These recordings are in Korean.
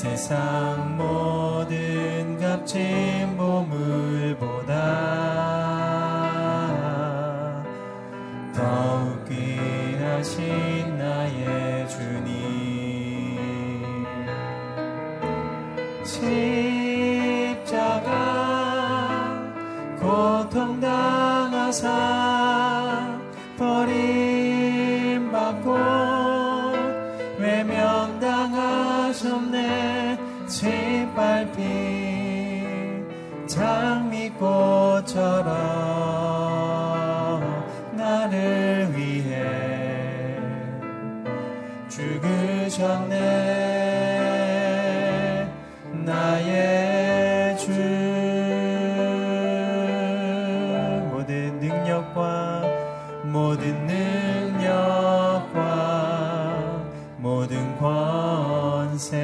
세상 모든 값진 권세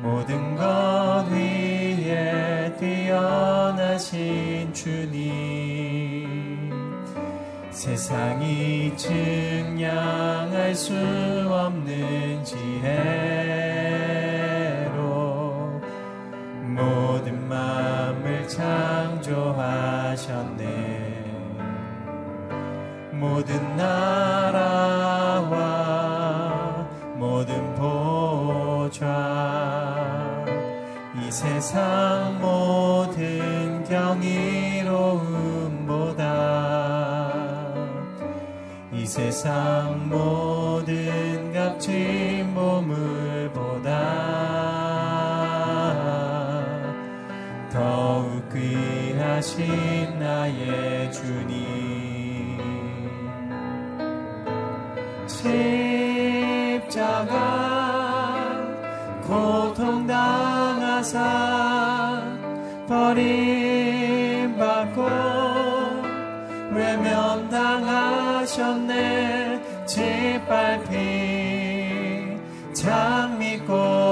모든 것 위에 뛰어나신 주님. 세상이 증량할 수 없는 지혜로 모든 마음을 창조하셨네. 모든 날 세상 모든 경이로움보다 이 세상 모든 값진 보물보다 더욱 귀하신 나의 주님. 십자가 고 받사 버림받고 외면당하셨네. 짓밟힌 장미꽃처럼.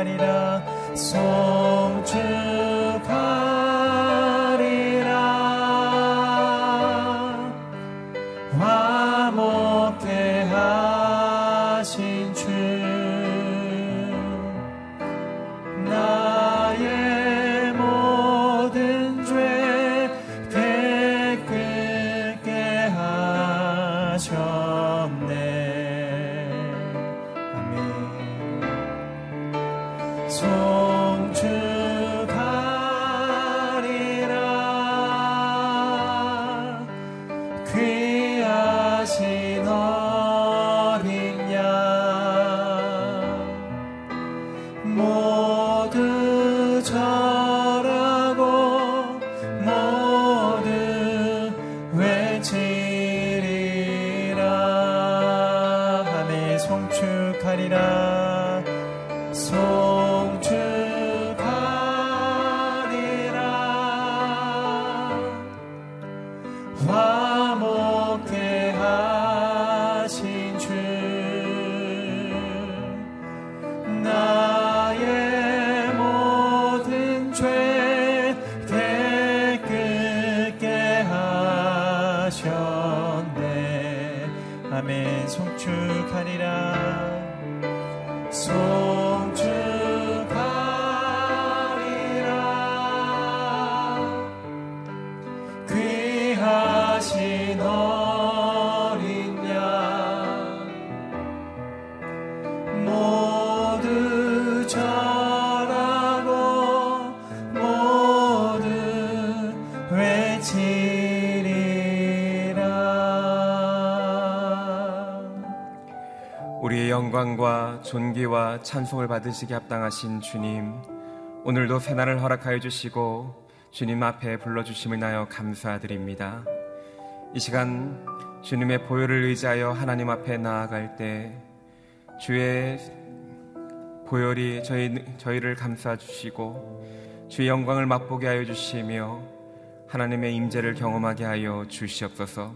하리라. 하셨네. 아멘. 송축하리라. 송 영광과 존귀와 찬송을 받으시기 합당하신 주님, 오늘도 새날을 허락하여 주시고 주님 앞에 불러주심을 나여 감사드립니다. 이 시간 주님의 보혈을 의지하여 하나님 앞에 나아갈 때 주의 보혈이 저희, 저희를 감싸 주시고 주의 영광을 맛보게 하여 주시며 하나님의 임재를 경험하게 하여 주시옵소서.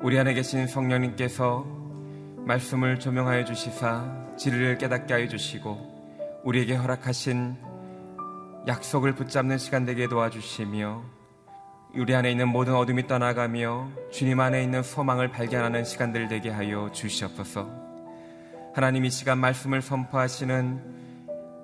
우리 안에 계신 성령님께서 말씀을 조명하여 주시사 진리를 깨닫게 하여 주시고 우리에게 허락하신 약속을 붙잡는 시간 되게 도와주시며 우리 안에 있는 모든 어둠이 떠나가며 주님 안에 있는 소망을 발견하는 시간들 되게 하여 주시옵소서. 하나님 이 시간 말씀을 선포하시는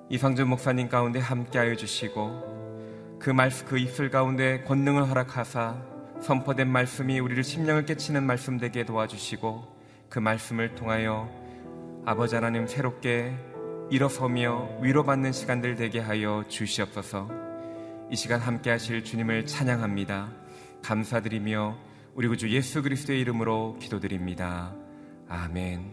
이성준 목사님 가운데 함께 하여 주시고 그 말씀 그 입술 가운데 권능을 허락하사 선포된 말씀이 우리를 심령을 깨치는 말씀 되게 도와주시고 그 말씀을 통하여 아버지 하나님 새롭게 일어서며 위로받는 시간들 되게 하여 주시옵소서. 이 시간 함께 하실 주님을 찬양합니다. 감사드리며 우리 구주 예수 그리스도의 이름으로 기도드립니다. 아멘.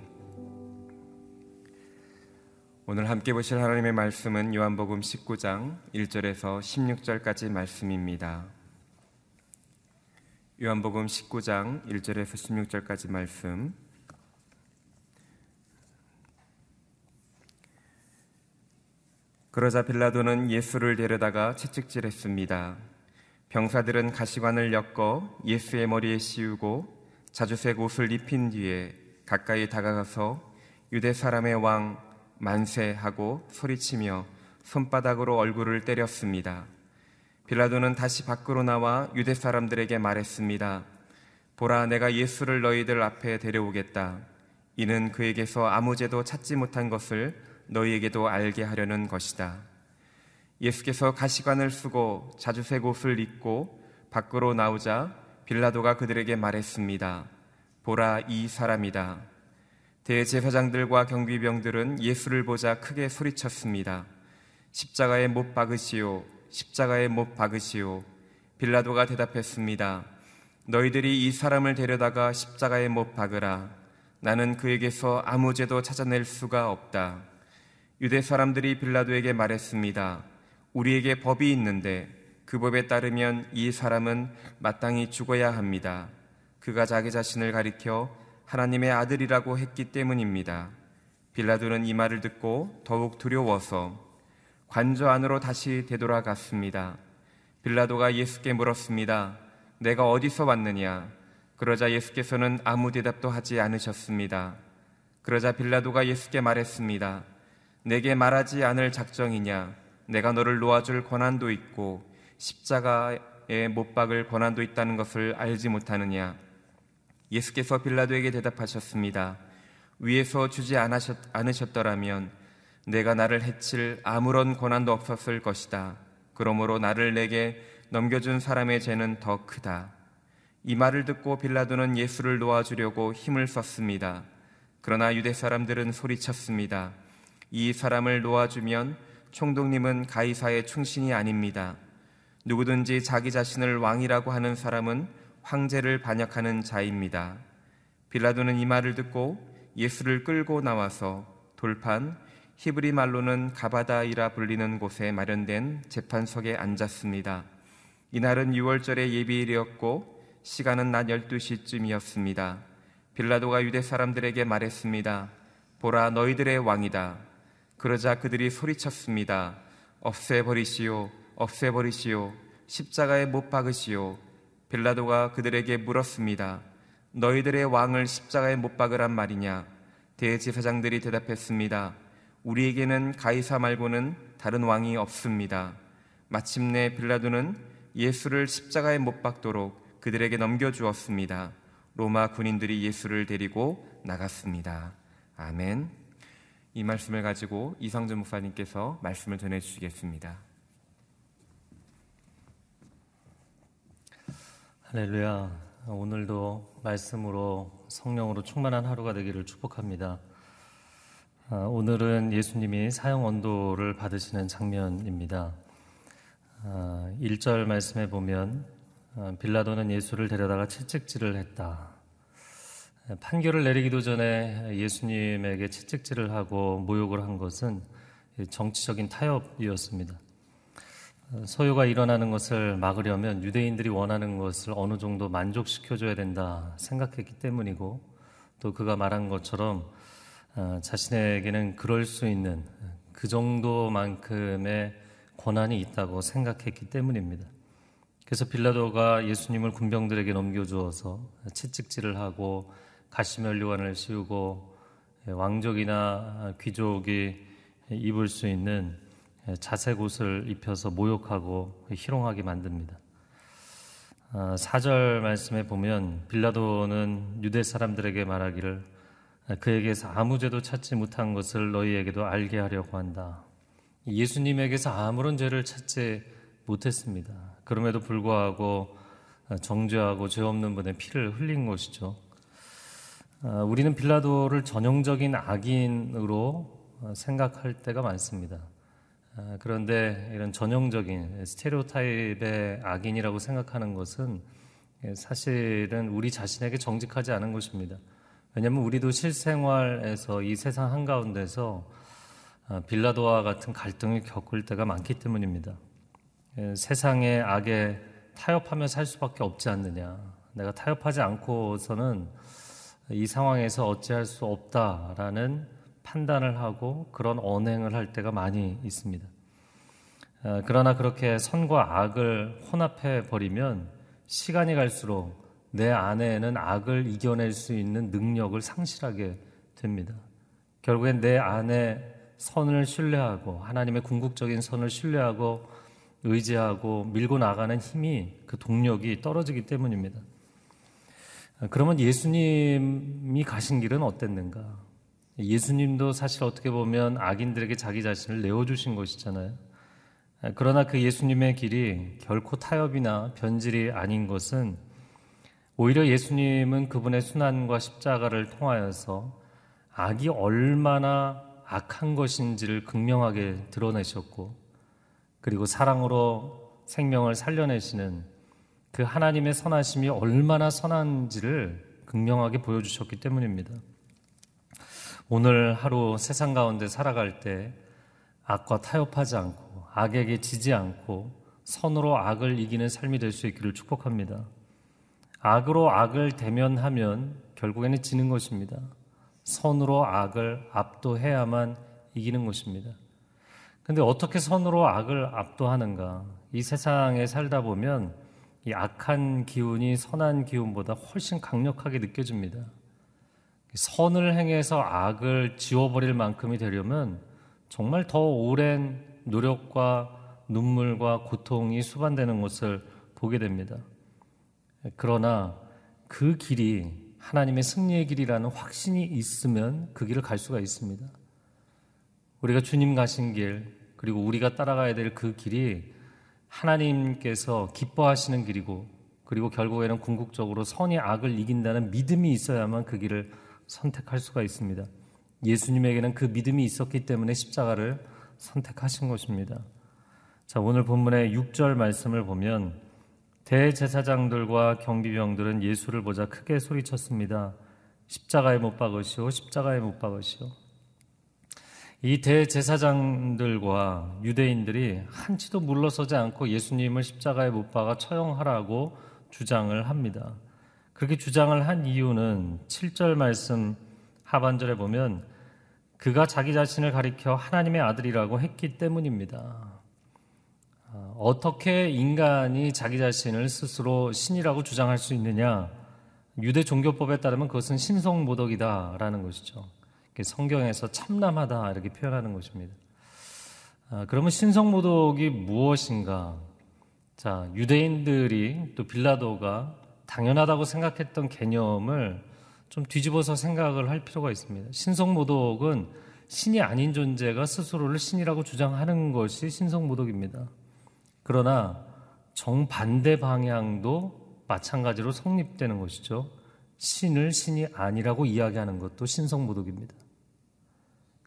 오늘 함께 보실 하나님의 말씀은 요한복음 19장 1절에서 16절까지 말씀입니다. 요한복음 19장 1절에서 16절까지 말씀 그러자 빌라도는 예수를 데려다가 채찍질했습니다. 병사들은 가시관을 엮어 예수의 머리에 씌우고 자주색 옷을 입힌 뒤에 가까이 다가가서 유대 사람의 왕 만세하고 소리치며 손바닥으로 얼굴을 때렸습니다. 빌라도는 다시 밖으로 나와 유대 사람들에게 말했습니다. 보라, 내가 예수를 너희들 앞에 데려오겠다. 이는 그에게서 아무 죄도 찾지 못한 것을 너희에게도 알게 하려는 것이다. 예수께서 가시관을 쓰고 자주색 옷을 입고 밖으로 나오자 빌라도가 그들에게 말했습니다. 보라 이 사람이다. 대제사장들과 경비병들은 예수를 보자 크게 소리쳤습니다. 십자가에 못 박으시오. 십자가에 못 박으시오. 빌라도가 대답했습니다. 너희들이 이 사람을 데려다가 십자가에 못 박으라. 나는 그에게서 아무 죄도 찾아낼 수가 없다. 유대 사람들이 빌라도에게 말했습니다. 우리에게 법이 있는데 그 법에 따르면 이 사람은 마땅히 죽어야 합니다. 그가 자기 자신을 가리켜 하나님의 아들이라고 했기 때문입니다. 빌라도는 이 말을 듣고 더욱 두려워서 관저 안으로 다시 되돌아갔습니다. 빌라도가 예수께 물었습니다. 내가 어디서 왔느냐? 그러자 예수께서는 아무 대답도 하지 않으셨습니다. 그러자 빌라도가 예수께 말했습니다. 내게 말하지 않을 작정이냐? 내가 너를 놓아줄 권한도 있고 십자가에 못 박을 권한도 있다는 것을 알지 못하느냐? 예수께서 빌라도에게 대답하셨습니다. 위에서 주지 않으셨, 더라면 내가 나를 해칠 아무런 권한도 없었을 것이다. 그러므로 나를 내게 넘겨준 사람의 죄는 더 크다. 이 말을 듣고 빌라도는 예수를 놓아주려고 힘을 썼습니다. 그러나 유대 사람들은 소리쳤습니다. 이 사람을 놓아주면 총독님은 가이사의 충신이 아닙니다. 누구든지 자기 자신을 왕이라고 하는 사람은 황제를 반역하는 자입니다. 빌라도는 이 말을 듣고 예수를 끌고 나와서 돌판 히브리 말로는 가바다이라 불리는 곳에 마련된 재판석에 앉았습니다. 이날은 6월절의 예비일이었고 시간은 낮 12시쯤이었습니다. 빌라도가 유대 사람들에게 말했습니다. 보라 너희들의 왕이다. 그러자 그들이 소리쳤습니다. 없애버리시오, 없애버리시오, 십자가에 못 박으시오. 빌라도가 그들에게 물었습니다. 너희들의 왕을 십자가에 못 박으란 말이냐? 대제사장들이 대답했습니다. 우리에게는 가이사 말고는 다른 왕이 없습니다. 마침내 빌라도는 예수를 십자가에 못 박도록 그들에게 넘겨주었습니다. 로마 군인들이 예수를 데리고 나갔습니다. 아멘. 이 말씀을 가지고 이상준 목사님께서 말씀을 전해 주시겠습니다. 할렐루야. 오늘도 말씀으로 성령으로 충만한 하루가 되기를 축복합니다. 아, 오늘은 예수님이 사형 언도를 받으시는 장면입니다. 1절 아, 말씀에 보면 아, 빌라도는 예수를 데려다가 채찍질을 했다. 판결을 내리기도 전에 예수님에게 채찍질을 하고 모욕을 한 것은 정치적인 타협이었습니다. 소요가 일어나는 것을 막으려면 유대인들이 원하는 것을 어느 정도 만족시켜줘야 된다 생각했기 때문이고 또 그가 말한 것처럼 어, 자신에게는 그럴 수 있는 그 정도만큼의 권한이 있다고 생각했기 때문입니다. 그래서 빌라도가 예수님을 군병들에게 넘겨주어서 채찍질을 하고 가시면류관을 씌우고 왕족이나 귀족이 입을 수 있는 자색 옷을 입혀서 모욕하고 희롱하게 만듭니다. 4절 아, 말씀에 보면 빌라도는 유대 사람들에게 말하기를 그에게서 아무 죄도 찾지 못한 것을 너희에게도 알게 하려고 한다. 예수님에게서 아무런 죄를 찾지 못했습니다. 그럼에도 불구하고 정죄하고 죄 없는 분의 피를 흘린 것이죠. 아, 우리는 빌라도를 전형적인 악인으로 생각할 때가 많습니다. 아, 그런데 이런 전형적인 스테레오타입의 악인이라고 생각하는 것은 사실은 우리 자신에게 정직하지 않은 것입니다. 왜냐하면 우리도 실생활에서 이 세상 한가운데서 아, 빌라도와 같은 갈등을 겪을 때가 많기 때문입니다. 세상의 악에 타협하며 살 수밖에 없지 않느냐. 내가 타협하지 않고서는 이 상황에서 어찌할 수 없다라는 판단을 하고 그런 언행을 할 때가 많이 있습니다. 어, 그러나 그렇게 선과 악을 혼합해 버리면 시간이 갈수록 내 안에는 악을 이겨낼 수 있는 능력을 상실하게 됩니다. 결국엔 내 안에 선을 신뢰하고 하나님의 궁극적인 선을 신뢰하고 의지하고 밀고 나가는 힘이 그 동력이 떨어지기 때문입니다. 어, 그러면 예수님이 가신 길은 어땠는가? 예수님도 사실 어떻게 보면 악인들에게 자기 자신을 내어주신 것이잖아요. 그러나 그 예수님의 길이 결코 타협이나 변질이 아닌 것은 오히려 예수님은 그분의 순환과 십자가를 통하여서 악이 얼마나 악한 것인지를 극명하게 드러내셨고 그리고 사랑으로 생명을 살려내시는 그 하나님의 선하심이 얼마나 선한지를 극명하게 보여주셨기 때문입니다. 오늘 하루 세상 가운데 살아갈 때 악과 타협하지 않고 악에게 지지 않고 선으로 악을 이기는 삶이 될 수 있기를 축복합니다. 악으로 악을 대면하면 결국에는 지는 것입니다. 선으로 악을 압도해야만 이기는 것입니다. 근데 어떻게 선으로 악을 압도하는가? 이 세상에 살다 보면 이 악한 기운이 선한 기운보다 훨씬 강력하게 느껴집니다. 선을 행해서 악을 지워버릴 만큼이 되려면 정말 더 오랜 노력과 눈물과 고통이 수반되는 것을 보게 됩니다. 그러나 그 길이 하나님의 승리의 길이라는 확신이 있으면 그 길을 갈 수가 있습니다. 우리가 주님 가신 길, 그리고 우리가 따라가야 될 그 길이 하나님께서 기뻐하시는 길이고, 그리고 결국에는 궁극적으로 선이 악을 이긴다는 믿음이 있어야만 그 길을 선택할 수가 있습니다. 예수님에게는 그 믿음이 있었기 때문에 십자가를 선택하신 것입니다. 자, 오늘 본문의 6절 말씀을 보면 대제사장들과 경비병들은 예수를 보자 크게 소리쳤습니다. 십자가에 못 박으시오, 십자가에 못 박으시오. 이 대제사장들과 유대인들이 한치도 물러서지 않고 예수님을 십자가에 못 박아 처형하라고 주장을 합니다. 그렇게 주장을 한 이유는 7절 말씀 하반절에 보면 그가 자기 자신을 가리켜 하나님의 아들이라고 했기 때문입니다. 아, 어떻게 인간이 자기 자신을 스스로 신이라고 주장할 수 있느냐? 유대 종교법에 따르면 그것은 신성모독이다라는 것이죠. 성경에서 참남하다 이렇게 표현하는 것입니다. 아, 그러면 신성모독이 무엇인가? 자, 유대인들이 또 빌라도가 당연하다고 생각했던 개념을 좀 뒤집어서 생각을 할 필요가 있습니다. 신성모독은 신이 아닌 존재가 스스로를 신이라고 주장하는 것이 신성모독입니다. 그러나 정반대 방향도 마찬가지로 성립되는 것이죠. 신을 신이 아니라고 이야기하는 것도 신성모독입니다.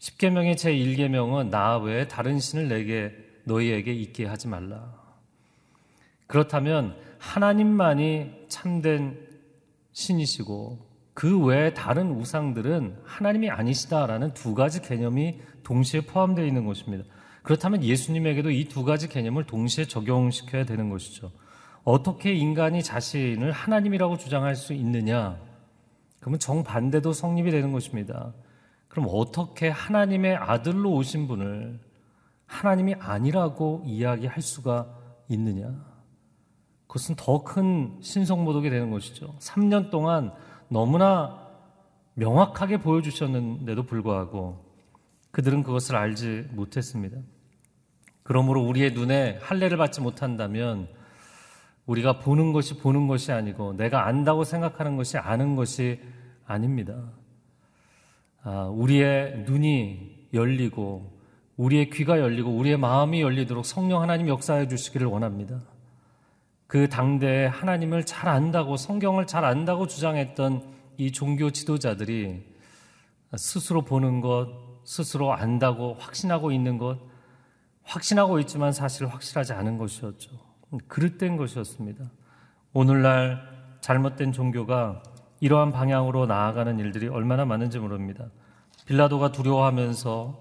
10계명의 제1계명은 나 외에 다른 신을 내게 너희에게 있게 하지 말라. 그렇다면 하나님만이 참된 신이시고 그 외에 다른 우상들은 하나님이 아니시다라는 두 가지 개념이 동시에 포함되어 있는 것입니다. 그렇다면 예수님에게도 이 두 가지 개념을 동시에 적용시켜야 되는 것이죠. 어떻게 인간이 자신을 하나님이라고 주장할 수 있느냐? 그러면 정반대도 성립이 되는 것입니다. 그럼 어떻게 하나님의 아들로 오신 분을 하나님이 아니라고 이야기할 수가 있느냐? 그것은 더 큰 신성모독이 되는 것이죠. 3년 동안 너무나 명확하게 보여주셨는데도 불구하고 그들은 그것을 알지 못했습니다. 그러므로 우리의 눈에 할례를 받지 못한다면 우리가 보는 것이 보는 것이 아니고 내가 안다고 생각하는 것이 아는 것이 아닙니다. 아, 우리의 눈이 열리고 우리의 귀가 열리고 우리의 마음이 열리도록 성령 하나님 역사해 주시기를 원합니다. 그 당대에 하나님을 잘 안다고 성경을 잘 안다고 주장했던 이 종교 지도자들이 스스로 보는 것, 스스로 안다고 확신하고 있는 것, 확신하고 있지만 사실 확실하지 않은 것이었죠. 그릇된 것이었습니다. 오늘날 잘못된 종교가 이러한 방향으로 나아가는 일들이 얼마나 많은지 모릅니다. 빌라도가 두려워하면서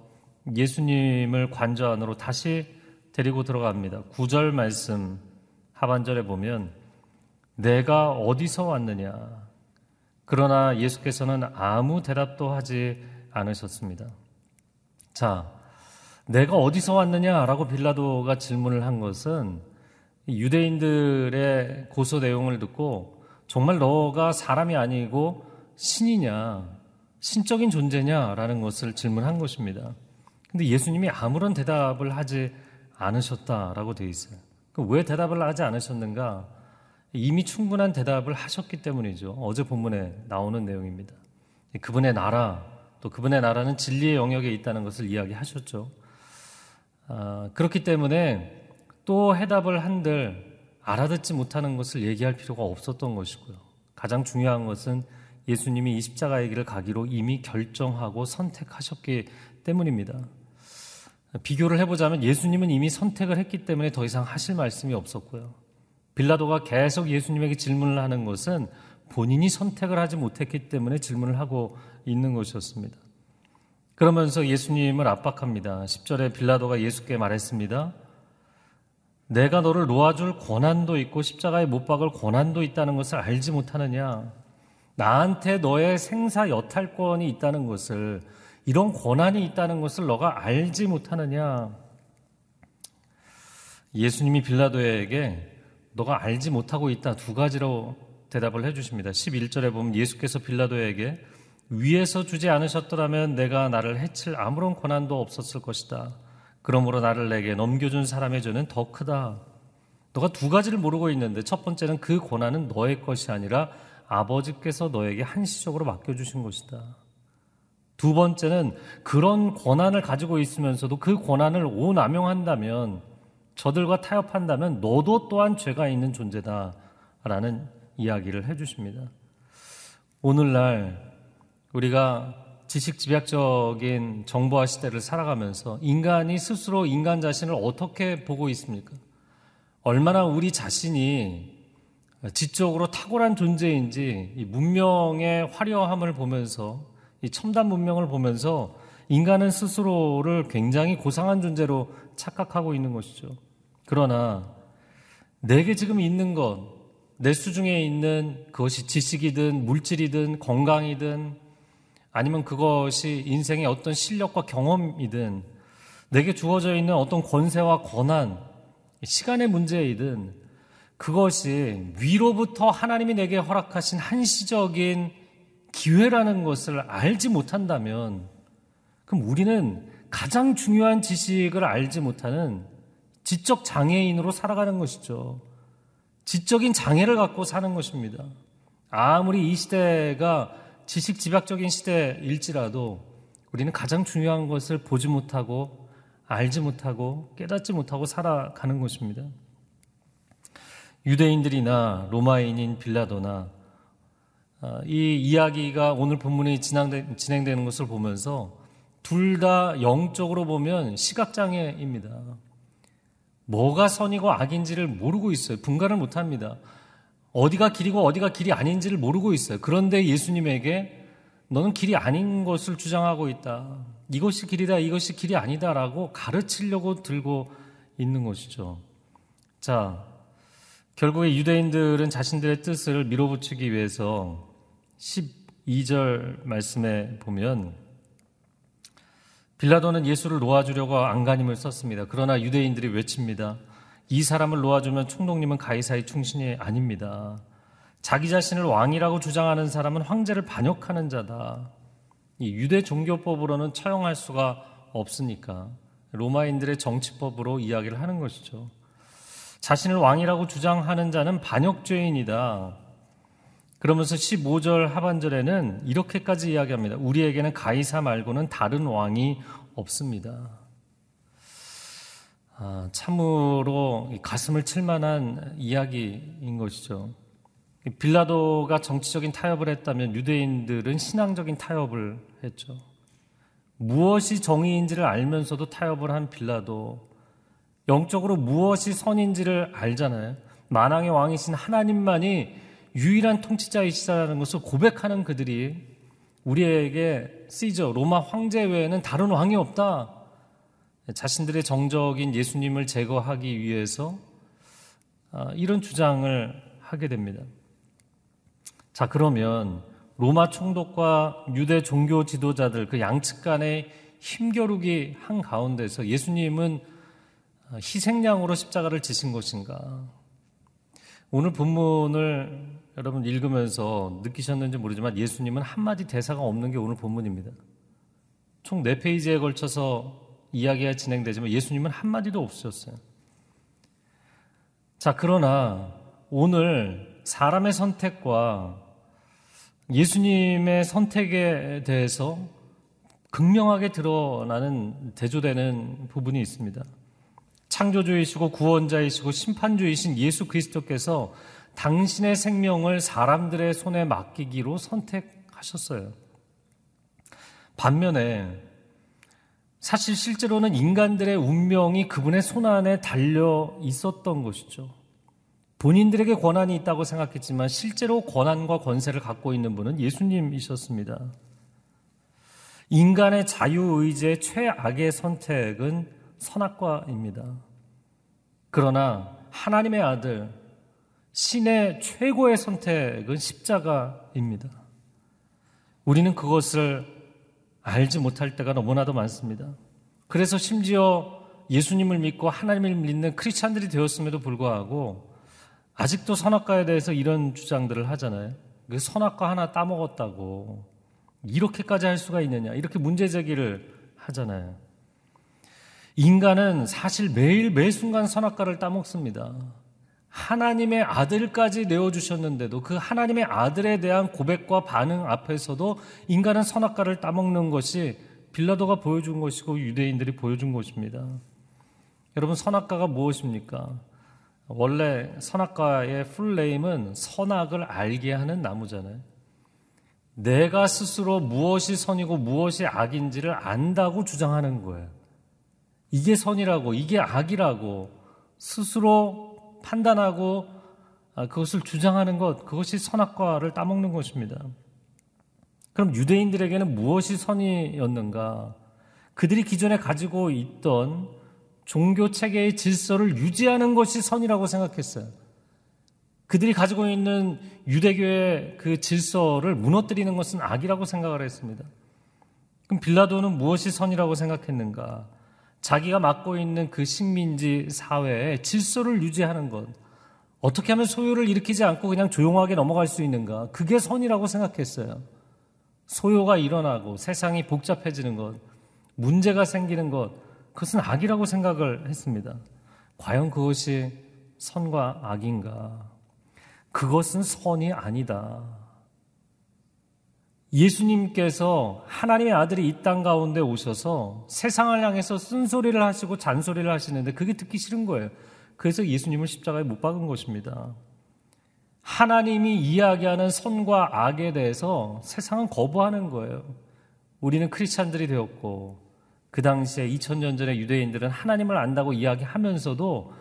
예수님을 관저 안으로 다시 데리고 들어갑니다. 구절 말씀 하반절에 보면 내가 어디서 왔느냐. 그러나 예수께서는 아무 대답도 하지 않으셨습니다. 자, 내가 어디서 왔느냐라고 빌라도가 질문을 한 것은 유대인들의 고소 내용을 듣고 정말 너가 사람이 아니고 신이냐, 신적인 존재냐라는 것을 질문한 것입니다. 근데 예수님이 아무런 대답을 하지 않으셨다라고 되어 있어요. 왜 대답을 하지 않으셨는가? 이미 충분한 대답을 하셨기 때문이죠. 어제 본문에 나오는 내용입니다. 그분의 나라, 또 그분의 나라는 진리의 영역에 있다는 것을 이야기하셨죠. 아, 그렇기 때문에 또 해답을 한들 알아듣지 못하는 것을 얘기할 필요가 없었던 것이고요. 가장 중요한 것은 예수님이 이 십자가의 길을 가기로 이미 결정하고 선택하셨기 때문입니다. 비교를 해보자면 예수님은 이미 선택을 했기 때문에 더 이상 하실 말씀이 없었고요. 빌라도가 계속 예수님에게 질문을 하는 것은 본인이 선택을 하지 못했기 때문에 질문을 하고 있는 것이었습니다. 그러면서 예수님을 압박합니다. 10절에 빌라도가 예수께 말했습니다. 내가 너를 놓아줄 권한도 있고 십자가에 못 박을 권한도 있다는 것을 알지 못하느냐? 나한테 너의 생사 여탈권이 있다는 것을 이런 권한이 있다는 것을 너가 알지 못하느냐? 예수님이 빌라도에게 너가 알지 못하고 있다 두 가지로 대답을 해 주십니다. 11절에 보면 예수께서 빌라도에게 위에서 주지 않으셨더라면 내가 나를 해칠 아무런 권한도 없었을 것이다. 그러므로 나를 내게 넘겨준 사람의 죄는 더 크다. 너가 두 가지를 모르고 있는데 첫 번째는 그 권한은 너의 것이 아니라 아버지께서 너에게 한시적으로 맡겨주신 것이다. 두 번째는 그런 권한을 가지고 있으면서도 그 권한을 오남용한다면 저들과 타협한다면 너도 또한 죄가 있는 존재다. 라는 이야기를 해주십니다. 오늘날 우리가 지식 집약적인 정보화 시대를 살아가면서 인간이 스스로 인간 자신을 어떻게 보고 있습니까? 얼마나 우리 자신이 지적으로 탁월한 존재인지 문명의 화려함을 보면서 이 첨단 문명을 보면서 인간은 스스로를 굉장히 고상한 존재로 착각하고 있는 것이죠. 그러나 내게 지금 있는 것, 내 수중에 있는 그것이 지식이든 물질이든 건강이든 아니면 그것이 인생의 어떤 실력과 경험이든 내게 주어져 있는 어떤 권세와 권한, 시간의 문제이든 그것이 위로부터 하나님이 내게 허락하신 한시적인 기회라는 것을 알지 못한다면 그럼 우리는 가장 중요한 지식을 알지 못하는 지적 장애인으로 살아가는 것이죠. 지적인 장애를 갖고 사는 것입니다. 아무리 이 시대가 지식 집약적인 시대일지라도 우리는 가장 중요한 것을 보지 못하고 알지 못하고 깨닫지 못하고 살아가는 것입니다. 유대인들이나 로마인인 빌라도나 아, 이 이야기가 오늘 본문이 진행되는 것을 보면서 둘 다 영적으로 보면 시각장애입니다. 뭐가 선이고 악인지를 모르고 있어요. 분간을 못 합니다. 어디가 길이고 어디가 길이 아닌지를 모르고 있어요. 그런데 예수님에게 너는 길이 아닌 것을 주장하고 있다. 이것이 길이다, 이것이 길이 아니다라고 가르치려고 들고 있는 것이죠. 자, 결국에 유대인들은 자신들의 뜻을 밀어붙이기 위해서 12절 말씀에 보면 빌라도는 예수를 놓아주려고 안간힘을 썼습니다. 그러나 유대인들이 외칩니다. 이 사람을 놓아주면 총독님은 가이사의 충신이 아닙니다. 자기 자신을 왕이라고 주장하는 사람은 황제를 반역하는 자다. 이 유대 종교법으로는 처형할 수가 없으니까 로마인들의 정치법으로 이야기를 하는 것이죠. 자신을 왕이라고 주장하는 자는 반역죄인이다. 그러면서 15절 하반절에는 이렇게까지 이야기합니다. 우리에게는 가이사 말고는 다른 왕이 없습니다. 아, 참으로 가슴을 칠 만한 이야기인 것이죠. 빌라도가 정치적인 타협을 했다면 유대인들은 신앙적인 타협을 했죠. 무엇이 정의인지를 알면서도 타협을 한 빌라도, 영적으로 무엇이 선인지를 알잖아요. 만왕의 왕이신 하나님만이 유일한 통치자이시다는 것을 고백하는 그들이 우리에게 쓰이죠. 로마 황제 외에는 다른 왕이 없다. 자신들의 정적인 예수님을 제거하기 위해서 아, 이런 주장을 하게 됩니다. 자, 그러면 로마 총독과 유대 종교 지도자들 그 양측 간의 힘겨루기 한 가운데서 예수님은 희생양으로 십자가를 지신 것인가? 오늘 본문을 여러분 읽으면서 느끼셨는지 모르지만 예수님은 한마디 대사가 없는 게 오늘 본문입니다. 총네 페이지에 걸쳐서 이야기가 진행되지만 예수님은 한마디도 없으셨어요. 자, 그러나 오늘 사람의 선택과 예수님의 선택에 대해서 극명하게 드러나는 대조되는 부분이 있습니다. 창조주이시고 구원자이시고 심판주이신 예수 그리스도께서 당신의 생명을 사람들의 손에 맡기기로 선택하셨어요. 반면에 사실 실제로는 인간들의 운명이 그분의 손 안에 달려 있었던 것이죠. 본인들에게 권한이 있다고 생각했지만 실제로 권한과 권세를 갖고 있는 분은 예수님이셨습니다. 인간의 자유의지의 최악의 선택은 선악과입니다. 그러나 하나님의 아들, 신의 최고의 선택은 십자가입니다. 우리는 그것을 알지 못할 때가 너무나도 많습니다. 그래서 심지어 예수님을 믿고 하나님을 믿는 크리스찬들이 되었음에도 불구하고 아직도 선악과에 대해서 이런 주장들을 하잖아요. 그 선악과 하나 따먹었다고 이렇게까지 할 수가 있느냐 이렇게 문제 제기를 하잖아요. 인간은 사실 매일 매 순간 선악과를 따먹습니다. 하나님의 아들까지 내어주셨는데도 그 하나님의 아들에 대한 고백과 반응 앞에서도 인간은 선악과를 따먹는 것이 빌라도가 보여준 것이고 유대인들이 보여준 것입니다. 여러분, 선악과가 무엇입니까? 원래 선악과의 풀네임은 선악을 알게 하는 나무잖아요. 내가 스스로 무엇이 선이고 무엇이 악인지를 안다고 주장하는 거예요. 이게 선이라고, 이게 악이라고 스스로 판단하고 아, 그것을 주장하는 것, 그것이 선악과를 따먹는 것입니다. 그럼 유대인들에게는 무엇이 선이었는가? 그들이 기존에 가지고 있던 종교 체계의 질서를 유지하는 것이 선이라고 생각했어요. 그들이 가지고 있는 유대교의 그 질서를 무너뜨리는 것은 악이라고 생각을 했습니다. 그럼 빌라도는 무엇이 선이라고 생각했는가? 자기가 맡고 있는 그 식민지 사회의 질서를 유지하는 것. 어떻게 하면 소요를 일으키지 않고 그냥 조용하게 넘어갈 수 있는가? 그게 선이라고 생각했어요. 소요가 일어나고 세상이 복잡해지는 것, 문제가 생기는 것, 그것은 악이라고 생각을 했습니다. 과연 그것이 선과 악인가? 그것은 선이 아니다. 예수님께서 하나님의 아들이 이 땅 가운데 오셔서 세상을 향해서 쓴소리를 하시고 잔소리를 하시는데 그게 듣기 싫은 거예요. 그래서 예수님을 십자가에 못 박은 것입니다. 하나님이 이야기하는 선과 악에 대해서 세상은 거부하는 거예요. 우리는 크리스찬들이 되었고 그 당시에 2000년 전에 유대인들은 하나님을 안다고 이야기하면서도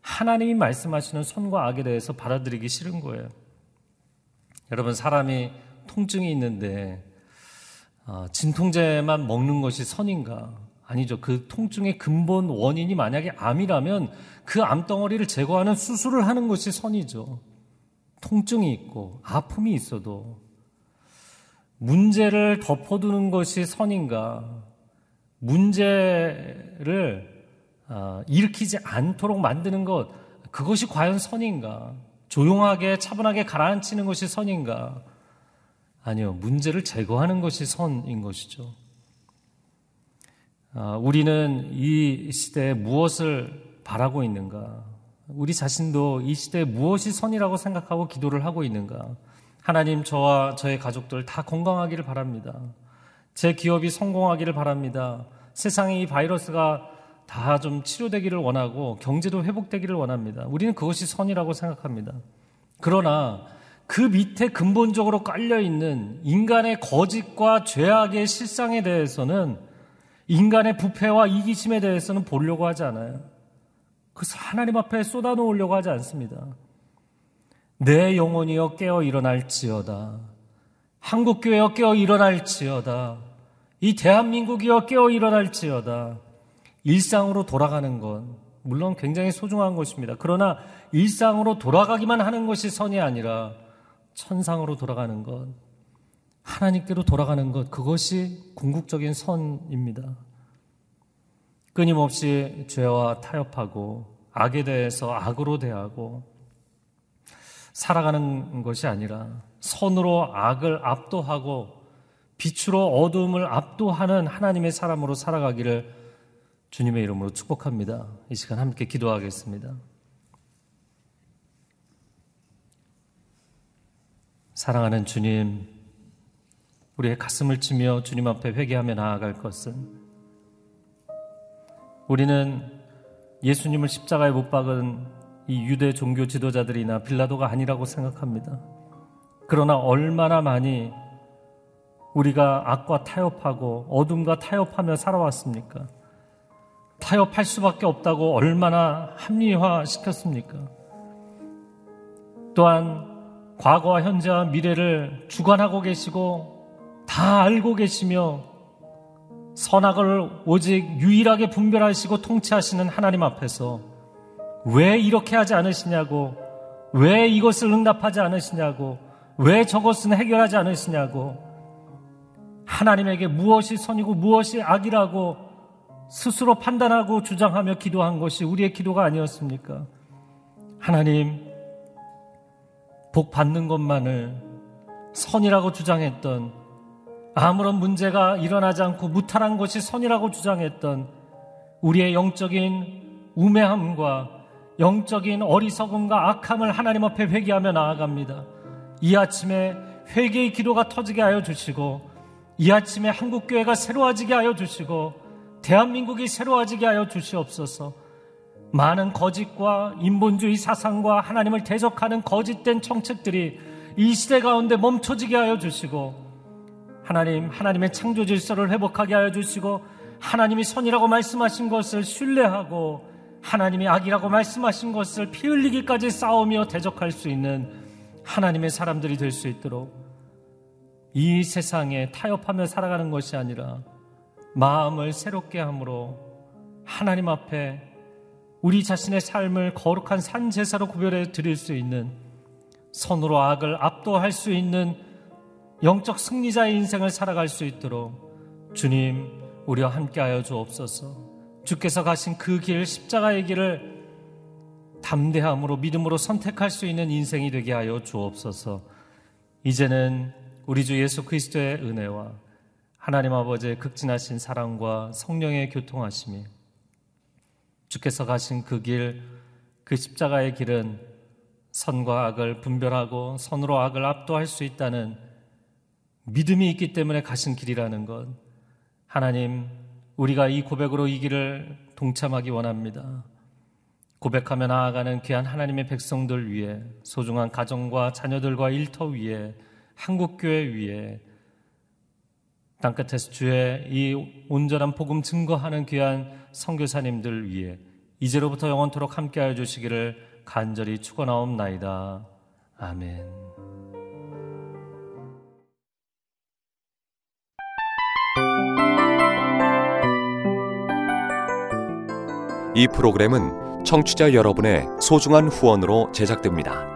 하나님이 말씀하시는 선과 악에 대해서 받아들이기 싫은 거예요. 여러분, 사람이 통증이 있는데, 어, 진통제만 먹는 것이 선인가? 아니죠. 그 통증의 근본 원인이 만약에 암이라면 그 암덩어리를 제거하는 수술을 하는 것이 선이죠. 통증이 있고, 아픔이 있어도 문제를 덮어두는 것이 선인가? 문제를 어, 일으키지 않도록 만드는 것, 그것이 과연 선인가? 조용하게 차분하게 가라앉히는 것이 선인가? 아니요, 문제를 제거하는 것이 선인 것이죠. 어, 우리는 이 시대에 무엇을 바라고 있는가? 우리 자신도 이 시대에 무엇이 선이라고 생각하고 기도를 하고 있는가? 하나님 저와 저의 가족들 다 건강하기를 바랍니다. 제 기업이 성공하기를 바랍니다. 세상에 이 바이러스가 다 좀 치료되기를 원하고 경제도 회복되기를 원합니다. 우리는 그것이 선이라고 생각합니다. 그러나 그 밑에 근본적으로 깔려 있는 인간의 거짓과 죄악의 실상에 대해서는 인간의 부패와 이기심에 대해서는 보려고 하지 않아요. 그래서 하나님 앞에 쏟아놓으려고 하지 않습니다. 내 영혼이여 깨어 일어날지어다. 한국교회여 깨어 일어날지어다. 이 대한민국이여 깨어 일어날지어다. 일상으로 돌아가는 건 물론 굉장히 소중한 것입니다. 그러나 일상으로 돌아가기만 하는 것이 선이 아니라 천상으로 돌아가는 것, 하나님께로 돌아가는 것, 그것이 궁극적인 선입니다. 끊임없이 죄와 타협하고 악에 대해서 악으로 대하고 살아가는 것이 아니라 선으로 악을 압도하고 빛으로 어둠을 압도하는 하나님의 사람으로 살아가기를 주님의 이름으로 축복합니다. 이 시간 함께 기도하겠습니다. 사랑하는 주님, 우리의 가슴을 치며 주님 앞에 회개하며 나아갈 것은 우리는 예수님을 십자가에 못 박은 이 유대 종교 지도자들이나 빌라도가 아니라고 생각합니다. 그러나 얼마나 많이 우리가 악과 타협하고 어둠과 타협하며 살아왔습니까? 타협할 수밖에 없다고 얼마나 합리화 시켰습니까? 또한 과거와 현재와 미래를 주관하고 계시고 다 알고 계시며 선악을 오직 유일하게 분별하시고 통치하시는 하나님 앞에서 왜 이렇게 하지 않으시냐고, 왜 이것을 응답하지 않으시냐고, 왜 저것은 해결하지 않으시냐고, 하나님에게 무엇이 선이고 무엇이 악이라고 스스로 판단하고 주장하며 기도한 것이 우리의 기도가 아니었습니까? 하나님, 복 받는 것만을 선이라고 주장했던 아무런 문제가 일어나지 않고 무탈한 것이 선이라고 주장했던 우리의 영적인 우매함과 영적인 어리석음과 악함을 하나님 앞에 회개하며 나아갑니다. 이 아침에 회개의 기도가 터지게 하여 주시고 이 아침에 한국교회가 새로워지게 하여 주시고 대한민국이 새로워지게 하여 주시옵소서. 많은 거짓과 인본주의 사상과 하나님을 대적하는 거짓된 정책들이 이 시대 가운데 멈춰지게 하여 주시고 하나님 하나님의 창조 질서를 회복하게 하여 주시고 하나님이 선이라고 말씀하신 것을 신뢰하고 하나님이 악이라고 말씀하신 것을 피 흘리기까지 싸우며 대적할 수 있는 하나님의 사람들이 될 수 있도록 이 세상에 타협하며 살아가는 것이 아니라 마음을 새롭게 함으로 하나님 앞에 우리 자신의 삶을 거룩한 산 제사로 구별해 드릴 수 있는 선으로 악을 압도할 수 있는 영적 승리자의 인생을 살아갈 수 있도록 주님 우리와 함께하여 주옵소서. 주께서 가신 그 길, 십자가의 길을 담대함으로 믿음으로 선택할 수 있는 인생이 되게 하여 주옵소서. 이제는 우리 주 예수 그리스도의 은혜와 하나님 아버지의 극진하신 사랑과 성령의 교통하심이 주께서 가신 그 길, 그 십자가의 길은 선과 악을 분별하고 선으로 악을 압도할 수 있다는 믿음이 있기 때문에 가신 길이라는 것. 하나님, 우리가 이 고백으로 이 길을 동참하기 원합니다. 고백하며 나아가는 귀한 하나님의 백성들 위해 소중한 가정과 자녀들과 일터 위에 한국교회 위에 땅끝에서 주의 이 온전한 복음 증거하는 귀한 선교사님들 위해 이제로부터 영원토록 함께하여 주시기를 간절히 축원하옵나이다. 아멘. 이 프로그램은 청취자 여러분의 소중한 후원으로 제작됩니다.